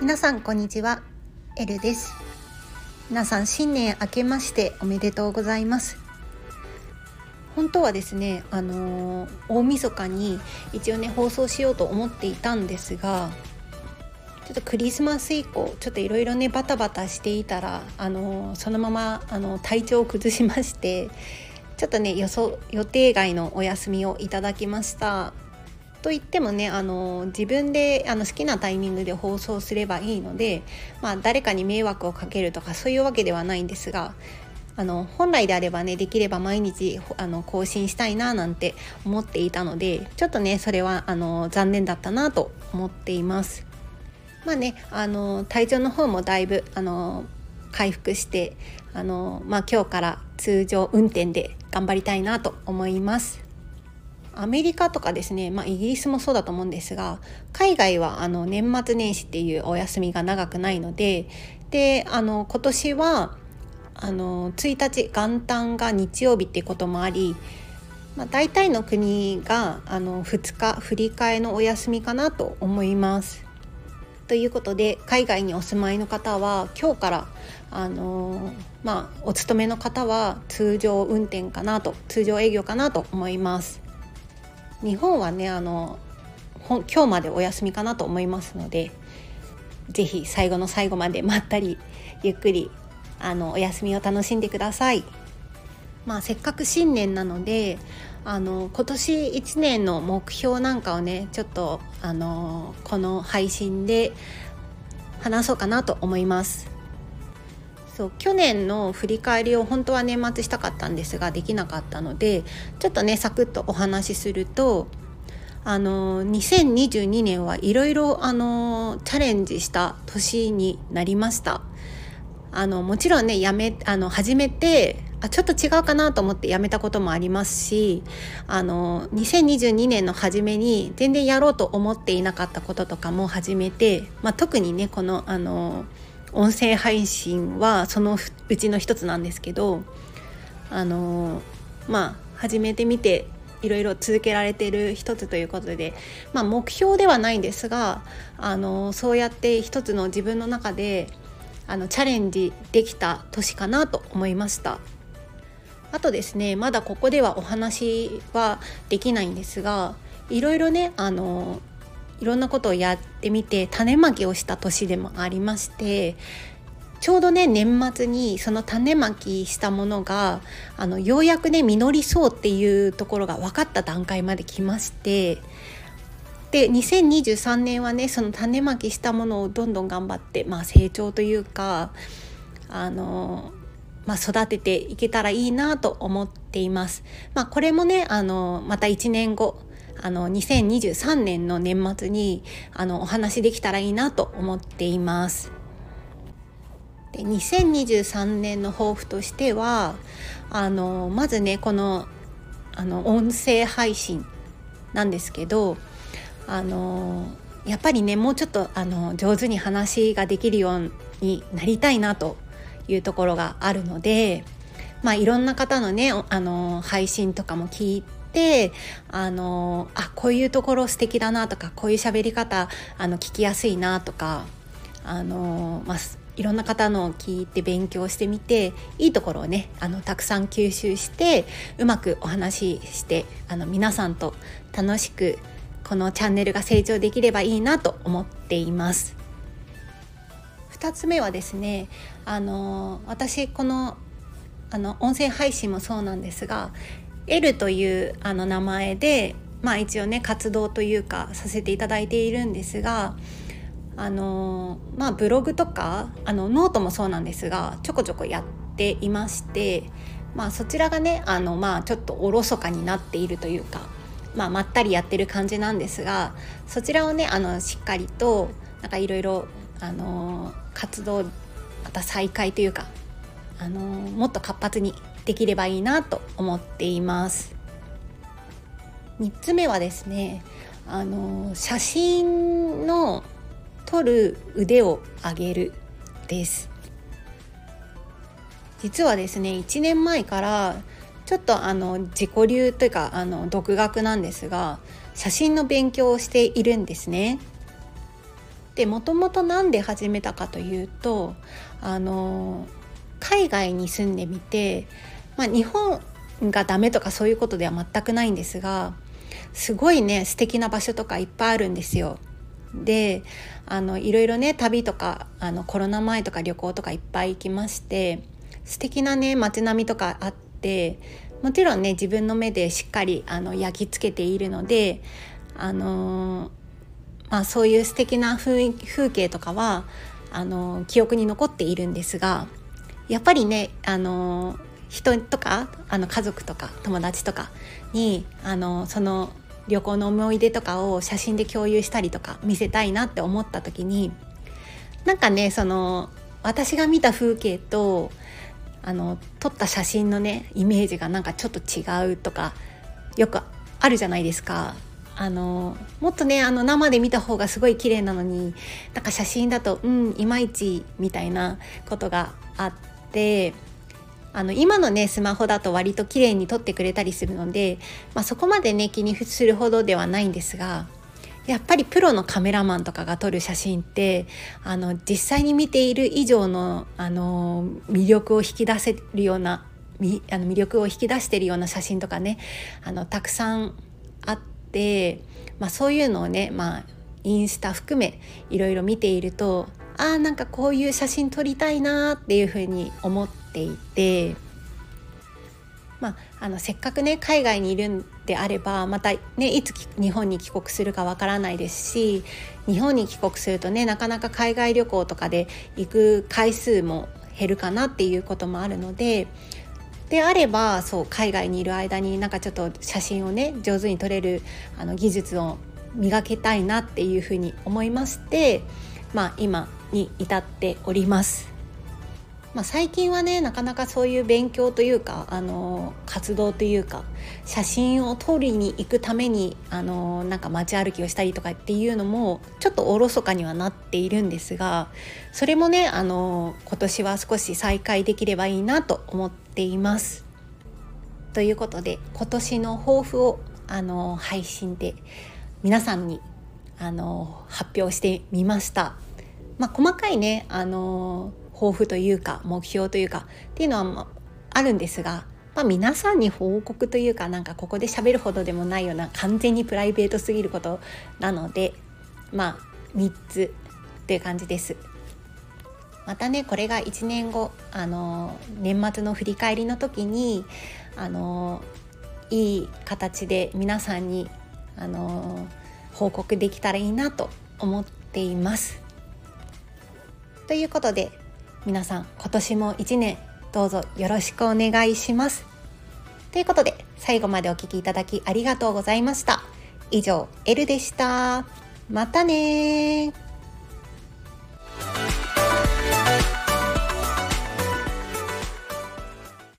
皆さんこんにちは。エルです。皆さん新年明けましておめでとうございます。本当はですねあのー、大晦日に一応ね放送しようと思っていたんですがちょっとクリスマス以降ちょっといろいろねバタバタしていたらあのそのままあの体調を崩しましてちょっとね予想予定外のお休みをいただきましたと言ってもねあの自分であの好きなタイミングで放送すればいいので、まあ、誰かに迷惑をかけるとかそういうわけではないんですがあの本来であればねできれば毎日あの更新したいななんて思っていたのでちょっとねそれはあの残念だったなと思っています。まあねあの体調の方もだいぶあの回復してあの、まあ、今日から通常運転で頑張りたいなと思います。アメリカとかですね、まあ、イギリスもそうだと思うんですが海外はあの年末年始っていうお休みが長くないのでであの今年はあの1日元旦が日曜日っていうこともあり、まあ、大体の国があの2日振り替えのお休みかなと思います。ということで海外にお住まいの方は今日からあのまあお勤めの方は通常運転かなと通常営業かなと思います。日本はねあの今日までお休みかなと思いますので是非最後の最後までまったりゆっくりあのお休みを楽しんでください。まあ、せっかく新年なのであの今年1年の目標なんかをねちょっとあのこの配信で話そうかなと思います。そう去年の振り返りを本当は年末したかったんですができなかったのでちょっとねサクッとお話しするとあの2022年はいろいろあのチャレンジした年になりました。あのもちろんねやめあの始めてあちょっと違うかなと思ってやめたこともありますしあの2022年の初めに全然やろうと思っていなかったこととかも始めて、まあ、特にねこのあの音声配信はそのうちの一つなんですけどあのまあ始めてみていろいろ続けられてる一つということで、まあ、目標ではないんですがあのそうやって一つの自分の中であのチャレンジできた年かなと思いました。あとですねまだここではお話はできないんですがいろいろねあのいろんなことをやってみて種まきをした年でもありましてちょうどね年末にその種まきしたものがあのようやくね実りそうっていうところが分かった段階まで来ましてで2023年はねその種まきしたものをどんどん頑張って、まあ、成長というかあのまあ、育てていけたらいいなと思っています。まあ、これもねあのまた1年後あの2023年の年末にあのお話できたらいいなと思っています。で2023年の抱負としてはあのまずねこのあの音声配信なんですけどあのやっぱりねもうちょっとあの上手に話ができるようになりたいなというところがあるので、まあ、いろんな方のねあの配信とかも聞いてあのあこういうところ素敵だなとかこういう喋り方あの聞きやすいなとかあの、まあ、いろんな方のを聞いて勉強してみていいところをねあのたくさん吸収してうまくお話ししてあの皆さんと楽しくこのチャンネルが成長できればいいなと思っています。2つ目はですねあの私このあの音声配信もそうなんですが L というあの名前で、まあ、一応ね活動というかさせていただいているんですがあのまあブログとかあのノートもそうなんですがちょこちょこやっていまして、まあ、そちらがねあの、まあ、ちょっとおろそかになっているというか、まあ、まったりやってる感じなんですがそちらをねあのしっかりとなんかいろいろあの活動また再開というかあのもっと活発にできればいいなと思っています3つ目はですねあの写真の撮る腕を上げるです実はですね1年前からちょっとあの自己流というかあの独学なんですが写真の勉強をしているんですね。でもともと何で始めたかというとあの海外に住んでみて、まあ、日本がダメとかそういうことでは全くないんですがすごいね素敵な場所とかいっぱいあるんですよ。であのいろいろね旅とかあのコロナ前とか旅行とかいっぱい行きまして素敵なね街並みとかあってもちろんね自分の目でしっかりあの焼き付けているのであのまあ、そういう素敵な風景とかはあの記憶に残っているんですがやっぱりねあの人とかあの家族とか友達とかにあのその旅行の思い出とかを写真で共有したりとか見せたいなって思った時になんかねその私が見た風景とあの撮った写真のねイメージがなんかちょっと違うとかよくあるじゃないですか。あのもっとねあの生で見た方がすごい綺麗なのになんか写真だとうんいまいちみたいなことがあってあの今のねスマホだと割と綺麗に撮ってくれたりするので、まあ、そこまでね気にするほどではないんですがやっぱりプロのカメラマンとかが撮る写真ってあの実際に見ている以上のあの魅力を引き出せるようなあの魅力を引き出してるような写真とかねあのたくさん、まあ、そういうのをね、まあ、インスタ含めいろいろ見ているとあーなんかこういう写真撮りたいなっていうふうに思っていて。まあ、あのせっかくね海外にいるんであればまたねいつ日本に帰国するかわからないですし日本に帰国するとねなかなか海外旅行とかで行く回数も減るかなっていうこともあるのでであればそう海外にいる間になんかちょっと写真をね上手に撮れるあの技術を磨けたいなっていうふうに思いまして、まあ、今に至っております。まあ、最近はねなかなかそういう勉強というかあの活動というか写真を撮りに行くためにあのなんか街歩きをしたりとかっていうのもちょっとおろそかにはなっているんですがそれもねあの今年は少し再開できればいいなと思ってています。ということで今年の抱負をあの配信で皆さんにあの発表してみました。まあ、細かいねあの抱負というか目標というかっていうのはあるんですが、まあ、皆さんに報告というかなんかここで喋るほどでもないような完全にプライベートすぎることなのでまあ3つっていう感じです。またねこれが1年後あの年末の振り返りの時にあのいい形で皆さんにあの報告できたらいいなと思っています。ということで皆さん今年も1年どうぞよろしくお願いします。ということで最後までお聴きいただきありがとうございました。以上、L でした。またね